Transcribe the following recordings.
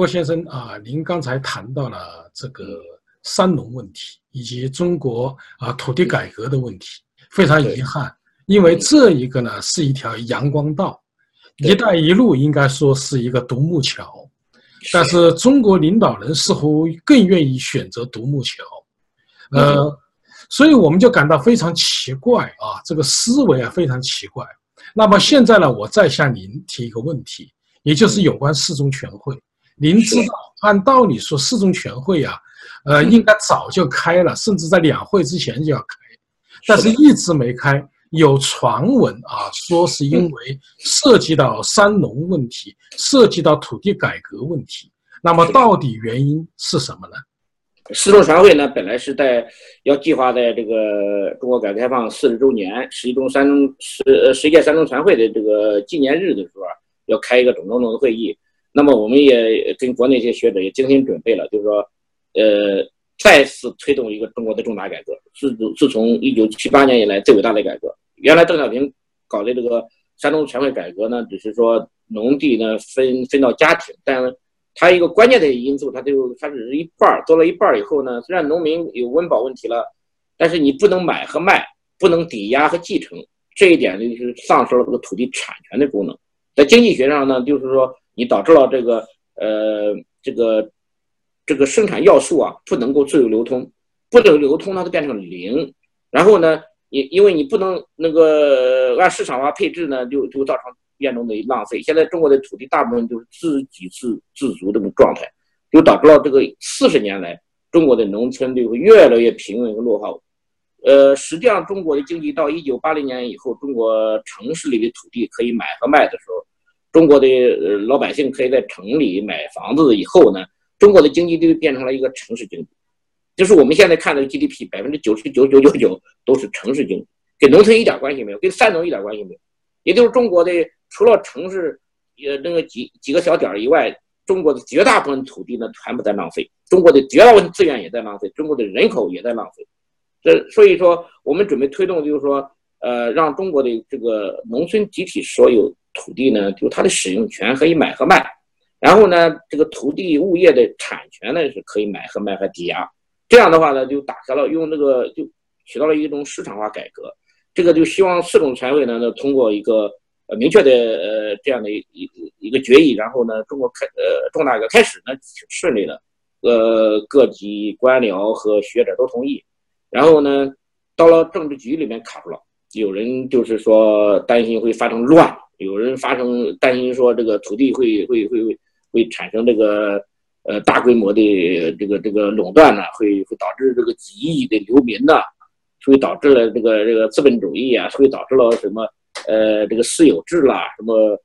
郭先生啊，您刚才谈到了这个三农问题以及中国啊土地改革的问题，非常遗憾，因为这一个呢是一条阳光道，“一带一路”应该说是一个独木桥，但是中国领导人似乎更愿意选择独木桥，呃，所以我们就感到非常奇怪啊，这个思维啊非常奇怪。那么现在呢，我再向您提一个问题，也就是有关四中全会。您知道，按道理说四中全会啊，呃，应该早就开了，甚至在两会之前就要开，但是一直没开。有传闻啊，说是因为涉及到三农问题，涉及到土地改革问题。那么到底原因是什么呢？四中全会呢，本来是在要计划在这个中国改革开放四十周年十一中三中十十届三中全会的这个纪念日的时候，要开一个总中统的会议。那么我们也跟国内一些学者也精心准备了，就是说，呃，再次推动一个中国的重大改革，自自从一九七八年以来最伟大的改革。原来邓小平搞的这个山东全会改革呢，只是说农地呢分分到家庭，但。它一个关键的因素，它就它只是一半儿，做了一半儿以后呢，虽然农民有温饱问题了，但是你不能买和卖，不能抵押和继承，这一点就是丧失了这个土地产权的功能。在经济学上呢，就是说你导致了这个呃这个这个生产要素啊不能够自由流通，不能流通，它就变成零。然后呢，因因为你不能那个按市场化配置呢，就就造成。严重的浪费，现在中国的土地大部分都是自给自自足这种状态，就导致了这个四十年来中国的农村就会越来越贫困和落后。呃，实际上中国的经济到一九八零年以后，中国城市里的土地可以买和卖的时候，中国的老百姓可以在城里买房子以后呢，中国的经济就变成了一个城市经济，就是我们现在看的 GDP 百分之九十九九九九都是城市经济，跟农村一点关系没有，跟三农一点关系没有，也就是中国的。除了城市，呃，那个几几个小点以外，中国的绝大部分土地呢，全部在浪费。中国的绝大部分资源也在浪费，中国的人口也在浪费。这所以说，我们准备推动，就是说，呃，让中国的这个农村集体所有土地呢，就它的使用权可以买和卖。然后呢，这个土地物业的产权呢，是可以买和卖和抵押。这样的话呢，就打开了用这个就起到了一种市场化改革。这个就希望四种权威呢，呢通过一个。呃，明确的呃这样的一一一个决议，然后呢，中国开呃重大改革开始呢挺顺利的，呃，各级官僚和学者都同意，然后呢，到了政治局里面卡住了，有人就是说担心会发生乱，有人发生担心说这个土地会会会会产生这个呃大规模的这个这个垄断呢，会会导致这个几亿的流民呐，会导致了这个这个资本主义啊，会导致了什么？呃，这个私有制啦，什么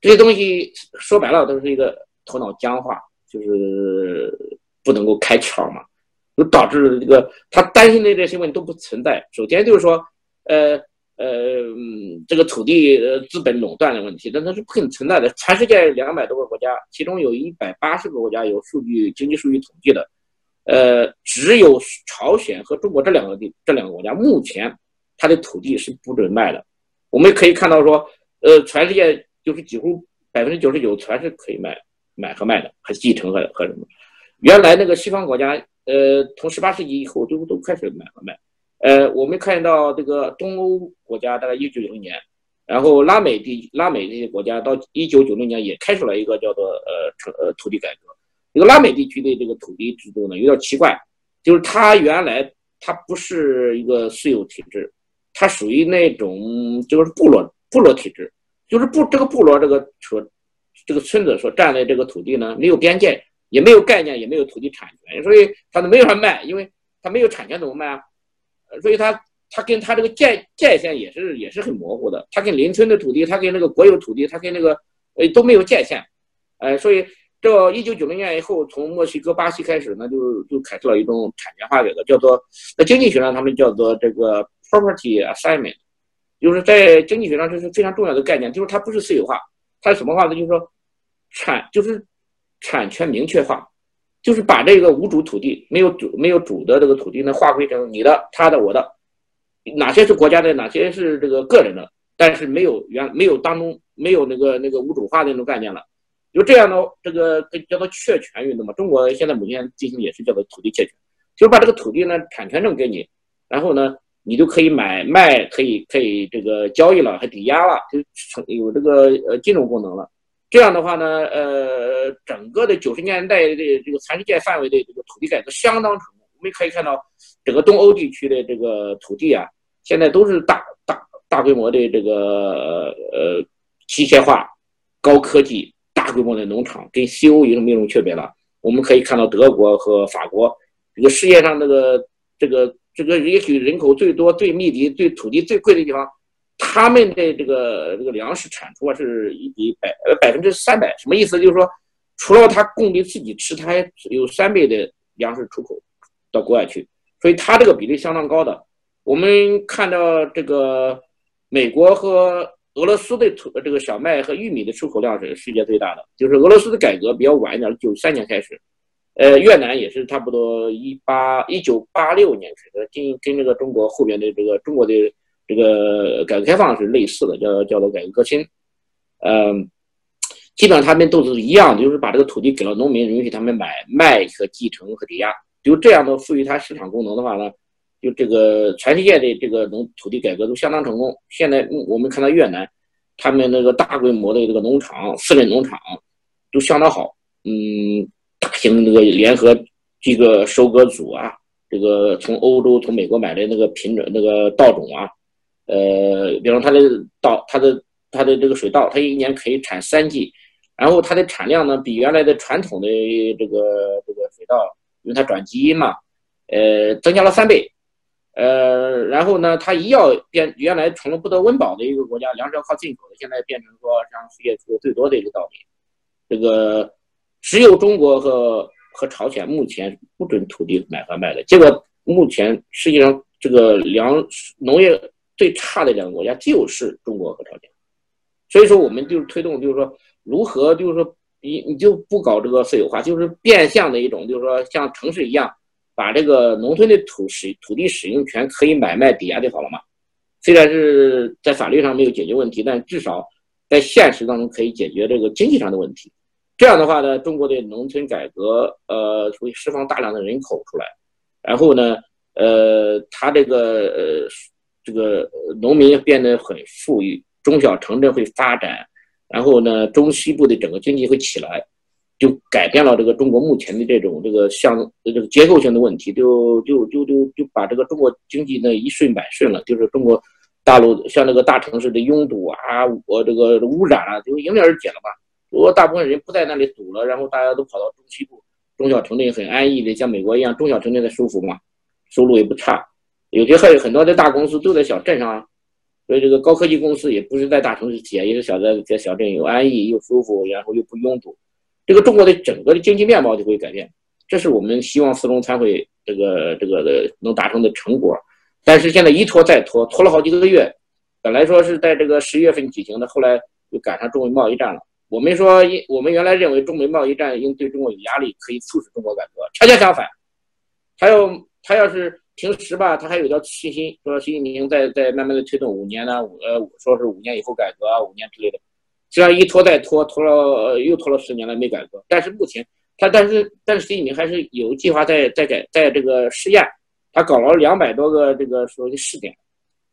这些东西，说白了都是一个头脑僵化，就是不能够开窍嘛，就导致这个他担心的这些问题都不存在。首先就是说，呃呃，这个土地呃资本垄断的问题，那它是不可能存在的。全世界两百多个国家，其中有一百八十个国家有数据经济数据统计的，呃，只有朝鲜和中国这两个地这两个国家，目前它的土地是不准卖的。我们可以看到说，呃，全世界就是几乎百分之九十九全是可以卖买和卖的，和继承和和什么。原来那个西方国家，呃，从十八世纪以后都都开始买和卖。呃，我们看到这个东欧国家大概一九九零年，然后拉美地拉美这些国家到一九九零年也开出来一个叫做呃城呃土地改革。这个拉美地区的这个土地制度呢有点奇怪，就是它原来它不是一个私有体制。它属于那种就是部落部落体制，就是部这个部落这个所这个村子所占的这个土地呢，没有边界，也没有概念，也没有土地产权，所以它都没法卖，因为它没有产权怎么卖啊？所以它它跟它这个界界限也是也是很模糊的。它跟邻村的土地，它跟那个国有土地，它跟那个呃都没有界限，呃，所以这一九九零年以后，从墨西哥、巴西开始呢，就就开始了一种产权化改革，叫做在经济学上他们叫做这个。Property assignment，就是在经济学上这是非常重要的概念，就是它不是私有化，它是什么化呢？就是说产就是产权明确化，就是把这个无主土地、没有主没有主的这个土地呢划归成你的、他的、我的，哪些是国家的，哪些是这个个人的，但是没有原没有当中没有那个那个无主化的那种概念了，就这样的这个叫做确权运动嘛。中国现在目前进行也是叫做土地确权，就是把这个土地呢产权证给你，然后呢你就可以买卖，可以可以这个交易了，还抵押了，就成有这个呃金融功能了。这样的话呢，呃，整个的九十年代的这个全世界范围的这个土地改革相当成功。我们可以看到，整个东欧地区的这个土地啊，现在都是大大大规模的这个呃机械化、高科技、大规模的农场，跟西欧有什么一种区别了？我们可以看到德国和法国，这个世界上这个这个这个也许人口最多、最密集、最土地最贵的地方。他们的这个这个粮食产出啊，是一比百呃百分之三百，什么意思？就是说，除了他供给自己吃，他还有三倍的粮食出口到国外去，所以他这个比例相当高的。我们看到这个美国和俄罗斯的土这个小麦和玉米的出口量是世界最大的，就是俄罗斯的改革比较晚一点，九三年开始，呃，越南也是差不多一八一九八六年开始，跟跟这个中国后面的这个中国的。这个改革开放是类似的，叫叫做改革革新，嗯，基本上他们都是一样，就是把这个土地给了农民，允许他们买卖和继承和抵押，就这样的赋予它市场功能的话呢，就这个全世界的这个农土地改革都相当成功。现在我们看到越南，他们那个大规模的这个农场、私人农场都相当好，嗯，大型的那个联合这个收割组啊，这个从欧洲、从美国买的那个品种、那个稻种啊。呃，比方它的稻，它的它的这个水稻，它一年可以产三季，然后它的产量呢，比原来的传统的这个这个水稻，因为它转基因嘛，呃，增加了三倍，呃，然后呢，它一要变原来成了不得温饱的一个国家，粮食要靠进口的，现在变成说让世界出最多的一个稻米，这个只有中国和和朝鲜目前不准土地买和卖的，结果目前世界上这个粮农业。最差的两个国家就是中国和朝鲜，所以说我们就是推动，就是说如何，就是说你你就不搞这个私有化，就是变相的一种，就是说像城市一样，把这个农村的土使土地使用权可以买卖抵押就好了嘛。虽然是在法律上没有解决问题，但至少在现实当中可以解决这个经济上的问题。这样的话呢，中国的农村改革，呃，会释放大量的人口出来，然后呢，呃，它这个呃。这个农民变得很富裕，中小城镇会发展，然后呢，中西部的整个经济会起来，就改变了这个中国目前的这种这个像这个结构性的问题，就就就就就把这个中国经济呢一顺百顺了，就是中国大陆像那个大城市的拥堵啊，我这个污染啊，就迎刃而解了吧。如果大部分人不在那里堵了，然后大家都跑到中西部，中小城镇很安逸的，像美国一样，中小城镇的舒服嘛，收入也不差。有些还有很多的大公司都在小镇上啊，所以这个高科技公司也不是在大城市企业，也是小在在小镇又安逸又舒服，然后又不拥堵，这个中国的整个的经济面貌就会改变。这是我们希望四中参会这个这个的能达成的成果，但是现在一拖再拖，拖了好几个月。本来说是在这个十月份举行的，后来又赶上中美贸易战了。我们说，我们原来认为中美贸易战应对中国有压力，可以促使中国改革，恰恰相反，他要他要是。平时吧，他还有点信心，说习近平在在慢慢的推动五年呢，五呃，说是五年以后改革啊，五年之类的。这样一拖再拖，拖了又拖了十年了，没改革。但是目前他，但是但是习近平还是有计划在在改，在这个试验。他搞了两百多个这个所谓的试点，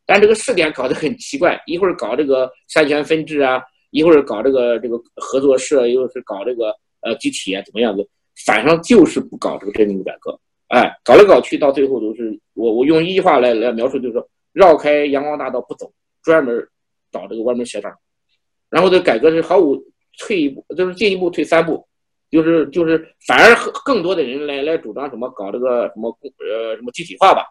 但这个试点搞得很奇怪，一会儿搞这个三权分置啊，一会儿搞这个这个合作社，又是搞这个呃集体啊，怎么样子？反正就是不搞这个真正的改革。哎，搞来搞去，到最后都是我我用一句话来来描述，就是说绕开阳光大道不走，专门找这个歪门邪道，然后这改革是毫无退一步，就是进一步退三步，就是就是反而更多的人来来主张什么搞这个什么呃什么集体化吧，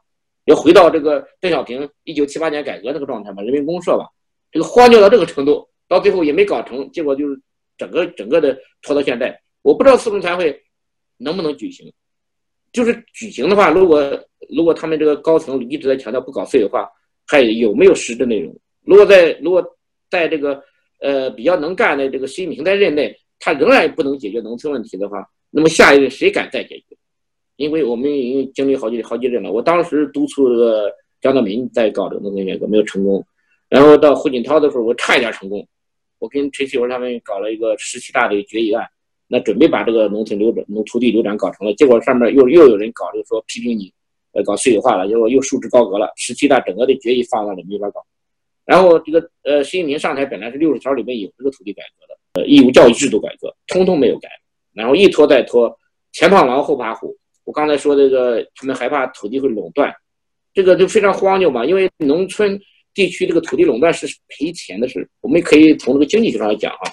要回到这个邓小平一九七八年改革那个状态嘛，人民公社吧，这个荒谬到这个程度，到最后也没搞成，结果就是整个整个的拖到现在，我不知道四中全会能不能举行。就是举行的话，如果如果他们这个高层一直在强调不搞私有化，还有没有实质内容？如果在如果在这个呃比较能干的这个习近平在任内，他仍然不能解决农村问题的话，那么下一任谁敢再解决？因为我们已经经历好几好几任了。我当时督促这个江泽民在搞这个农村改革没有成功，然后到胡锦涛的时候，我差一点成功，我跟陈锡文他们搞了一个十七大的决议案，那准备把这个农村流转、农土地流转搞成了，结果上面又又有人搞，就说批评你，呃，搞私有化了，结果又束之高阁了。十七大整个的决议放那里没法搞。然后这个呃，习近平上台本来是六十条里面有这个土地改革的，呃，义务教育制度改革，通通没有改，然后一拖再拖，前怕狼后怕虎。我刚才说这个，他们害怕土地会垄断，这个就非常荒谬嘛，因为农村。地区这个土地垄断是赔钱的事，我们可以从这个经济学上来讲啊，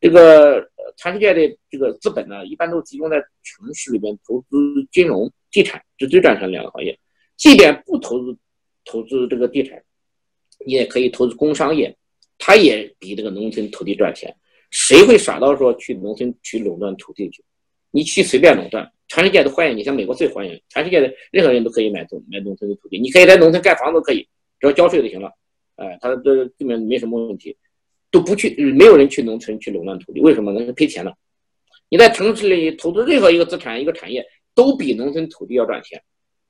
这个全世界的这个资本呢，一般都集中在城市里边投资金融、地产，是最赚钱的两个行业。即便不投资投资这个地产，你也可以投资工商业，它也比这个农村土地赚钱。谁会傻到说去农村去垄断土地去？你去随便垄断，全世界都欢迎你，像美国最欢迎，全世界的任何人都可以买农买农村的土地，你可以在农村盖房子，可以。只要交税就行了，哎，他这根本没什么问题，都不去，没有人去农村去垄断土地，为什么呢？赔钱了。你在城市里投资任何一个资产、一个产业，都比农村土地要赚钱，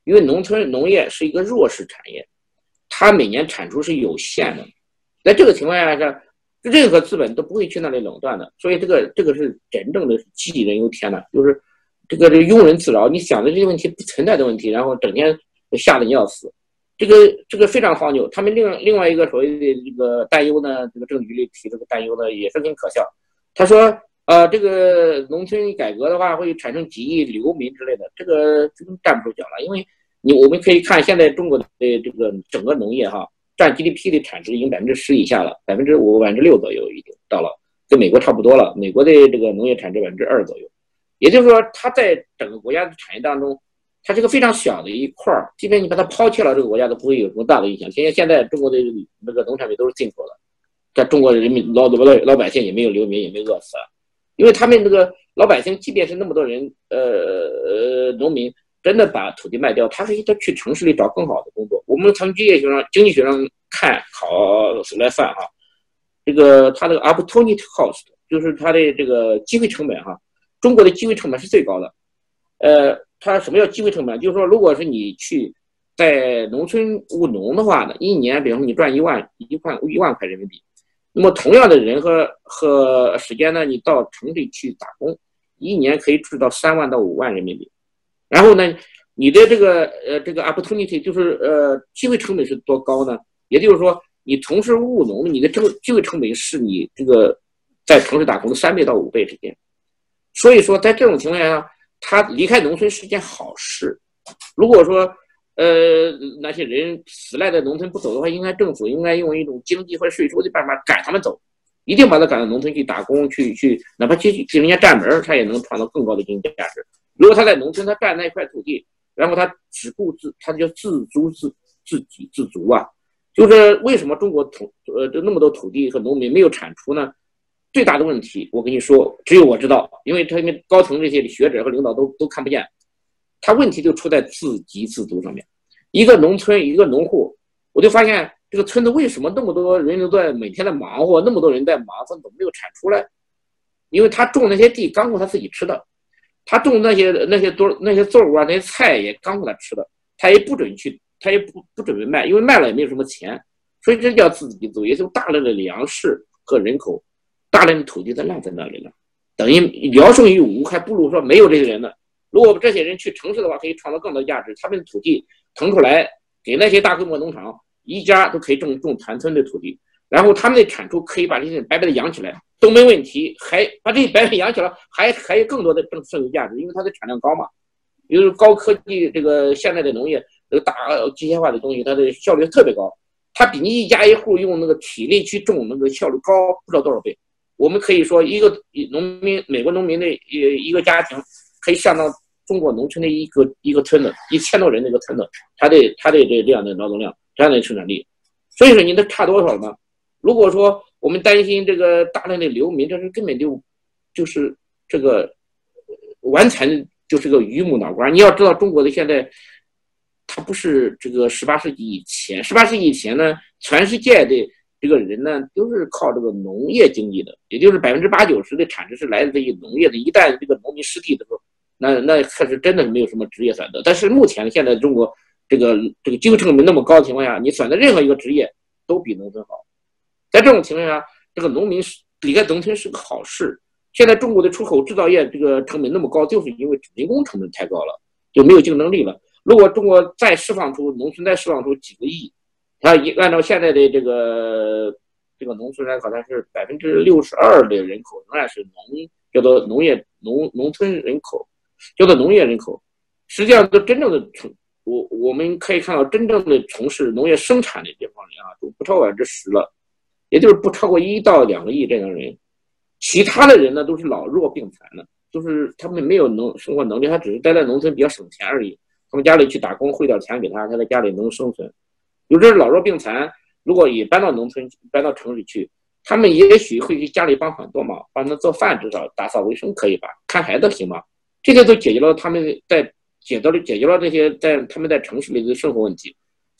因为农村农业是一个弱势产业，它每年产出是有限的。在这个情况下，是任何资本都不会去那里垄断的，所以这个这个是真正的杞人忧天的，就是这个这庸人自扰。你想的这些问题不存在的问题，然后整天吓得你要死。这个这个非常荒谬，他们另另外一个所谓的这个担忧呢，这个政局里提这个担忧呢，也是很可笑。他说，呃，这个农村改革的话会产生几亿流民之类的，这个真站不住脚了。因为你我们可以看现在中国的这个整个农业哈，占 GDP 的产值已经百分之十以下了，百分之五、百分之六左右已经到了，跟美国差不多了。美国的这个农业产值百分之二左右，也就是说，它在整个国家的产业当中。它是个非常小的一块儿，即便你把它抛弃了，这个国家都不会有什么大的影响。现在现在中国的那个农产品都是进口的，在中国人民老老老百姓也没有流民，也没饿死，因为他们这个老百姓，即便是那么多人，呃呃，农民真的把土地卖掉，他可以他去城市里找更好的工作。我们从经济学上经济学上看考来算哈，这个他的 opportunity cost 就是他的这个机会成本哈，中国的机会成本是最高的，呃。它什么叫机会成本？就是说，如果是你去在农村务农的话呢，一年，比方说你赚一万一万一万块人民币，那么同样的人和和时间呢，你到城里去打工，一年可以赚到三万到五万人民币。然后呢，你的这个呃这个 opportunity 就是呃机会成本是多高呢？也就是说，你从事务农，你的这个机会成本是你这个在城市打工的三倍到五倍之间。所以说，在这种情况下。他离开农村是件好事。如果说，呃，那些人死赖在农村不走的话，应该政府应该用一种经济或税收的办法赶他们走，一定把他赶到农村去打工，去去，哪怕去给人家站门，他也能创造更高的经济价值。如果他在农村，他占那一块土地，然后他只顾自，他就自足自自给自足啊。就是为什么中国土呃就那么多土地和农民没有产出呢？最大的问题，我跟你说，只有我知道，因为他们高层这些学者和领导都都看不见。他问题就出在自给自足上面。一个农村，一个农户，我就发现这个村子为什么那么多人都在每天在忙活，那么多人在忙，怎么没有产出来？因为他种那些地刚够他自己吃的，他种那些那些多那些作物啊那些菜也刚够他吃的，他也不准去，他也不不准备卖，因为卖了也没有什么钱，所以这叫自给自足，也就大量的粮食和人口。大量的土地都烂在那里了，等于聊胜于无，还不如说没有这些人呢。如果这些人去城市的话，可以创造更多价值。他们的土地腾出来给那些大规模农场，一家都可以种种全村的土地，然后他们的产出可以把这些白白的养起来，都没问题。还把这些白白养起来，还还有更多的剩剩余价值，因为它的产量高嘛。比如高科技这个现在的农业，这个大机械化的东西，它的效率特别高。它比你一家一户用那个体力去种那个效率高不知道多少倍。我们可以说，一个农民，美国农民的一一个家庭，可以相当中国农村的一个一个村子，一千多人的一个村子，他的他的这这样的劳动量，这样的生产力，所以说你能差多少呢？如果说我们担心这个大量的流民，这是根本就就是这个完全就是个榆木脑瓜。你要知道，中国的现在，它不是这个十八世纪以前，十八世纪以前呢，全世界的。这个人呢，都是靠这个农业经济的，也就是百分之八九十的产值是来自于农业的。一旦这个农民失地的时候，那那可是真的是没有什么职业选择。但是目前现在中国这个这个机会成本那么高的情况下，你选择任何一个职业都比农村好。在这种情况下，这个农民离开农村是个好事。现在中国的出口制造业这个成本那么高，就是因为人工成本太高了，就没有竞争力了。如果中国再释放出农村再释放出几个亿，他一按照现在的这个这个农村人口，它是百分之六十二的人口仍然是农叫做农业农农村人口，叫做农业人口，实际上都真正的从我我们可以看到真正的从事农业生产的这方人啊，都不超过百分之十了，也就是不超过一到两个亿这样的人，其他的人呢都是老弱病残的，就是他们没有能生活能力，他只是待在农村比较省钱而已。他们家里去打工汇点钱给他，他在家里能生存。有的老弱病残，如果也搬到农村、搬到城里去，他们也许会给家里帮很多忙，帮他做饭，至少打扫卫生可以吧？看孩子行吗？这些都解决了他们在解决了解决了这些在他们在城市里的生活问题，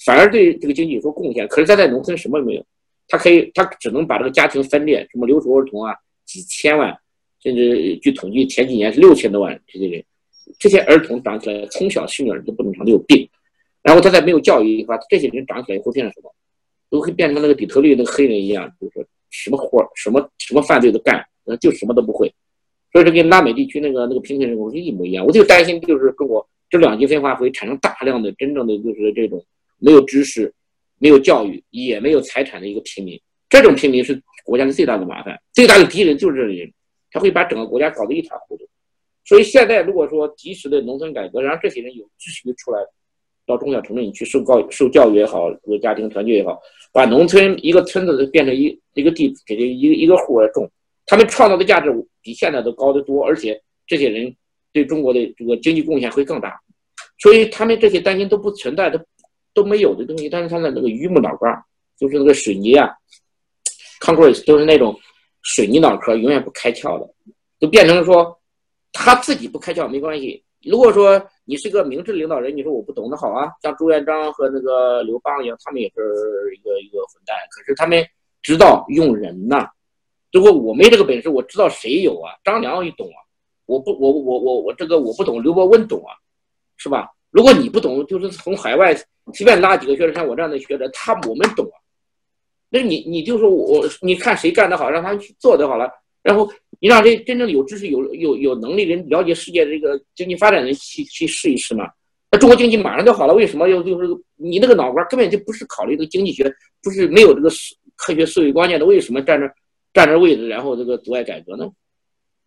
反而对这个经济有所贡献。可是他在农村什么也没有，他可以他只能把这个家庭分裂，什么留守儿童啊，几千万，甚至据统计前几年是六千多万这些人。这些儿童长起来从小心眼都不正常，都有病。然后他再没有教育的话，这些人长起来以后变成什么？都会变成那个底特律那个黑人一样，就是说什么活什么什么犯罪都干，就什么都不会。所以说跟拉美地区那个那个贫困人口是一模一样。我就担心，就是中国这两极分化会产生大量的真正的就是这种没有知识、没有教育、也没有财产的一个平民。这种平民是国家的最大的麻烦，最大的敌人就是这些人，他会把整个国家搞得一塌糊涂。所以现在如果说及时的农村改革，让这些人有知识出来，到中小城镇去受教受教育也好，这个家庭团聚也好，把农村一个村子都变成一一个地给这一个一个户来种，他们创造的价值比现在都高得多，而且这些人对中国的这个经济贡献会更大。所以他们这些担心都不存在，都都没有的东西。但是他的那个榆木脑瓜，就是那个水泥啊，concrete 都是那种水泥脑壳，永远不开窍的，就变成说。他自己不开窍没关系。如果说你是个明智领导人，你说我不懂的好啊，像朱元璋和那个刘邦一样，他们也是一个一个混蛋，可是他们知道用人呐。如果我没这个本事，我知道谁有啊？张良也懂啊。我不，我我我我这个我不懂，刘伯温懂啊，是吧？如果你不懂，就是从海外随便拉几个学者，像我这样的学者，他我们懂啊。那你你就说我，你看谁干得好，让他去做就好了。然后你让这真正有知识、有有有能力人了解世界的这个经济发展的人去去试一试嘛？那中国经济马上就好了，为什么又就是你那个脑瓜根本就不是考虑这个经济学，不是没有这个思科学思维观念的？为什么站着站着位置，然后这个阻碍改革呢？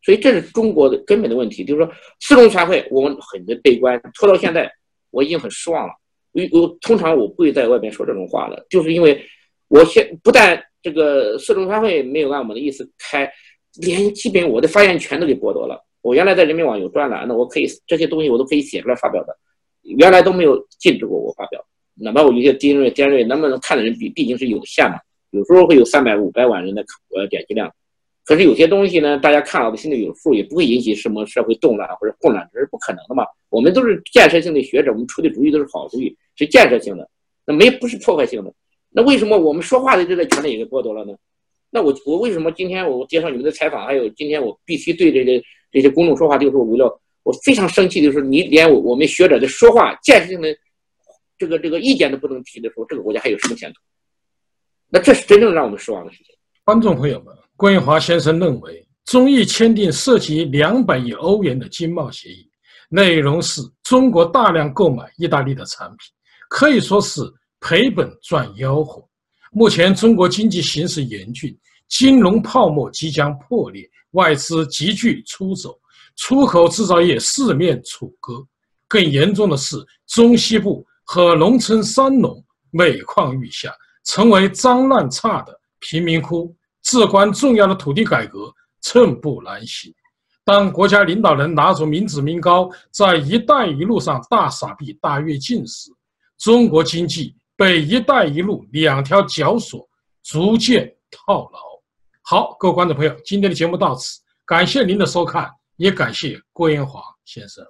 所以这是中国的根本的问题，就是说四中全会我们很的悲观，拖到现在我已经很失望了。我我通常我不会在外面说这种话的，就是因为我现不但这个四中全会没有按我们的意思开。连基本我的发言权都给剥夺了。我原来在人民网有专栏的，我可以这些东西我都可以写出来发表的，原来都没有禁止过我发表。哪怕我有些尖锐尖锐，能不能看的人毕毕竟是有限嘛，有时候会有三百五百万人的呃点击量。可是有些东西呢，大家看了的心里有数，也不会引起什么社会动乱或者混乱，这是不可能的嘛。我们都是建设性的学者，我们出的主意都是好主意，是建设性的，那没不是破坏性的。那为什么我们说话的这个权利也给剥夺了呢？那我我为什么今天我接受你们的采访，还有今天我必须对这些这些公众说话，就是为了我非常生气就是，你连我我们学者的说话建设性的这个这个意见都不能提的时候，这个国家还有什么前途？那这是真正让我们失望的事情。观众朋友们，关元华先生认为，中意签订涉及两百亿欧元的经贸协议，内容是中国大量购买意大利的产品，可以说是赔本赚吆喝。目前中国经济形势严峻，金融泡沫即将破裂，外资急剧出走，出口制造业四面楚歌。更严重的是，中西部和农村三农每况愈下，成为脏乱差的贫民窟。至关重要的土地改革寸步难行。当国家领导人拿着民脂民膏，在“一带一路”上大傻逼、大跃进时，中国经济。被“一带一路”两条绞索逐渐套牢。好，各位观众朋友，今天的节目到此，感谢您的收看，也感谢郭英华先生。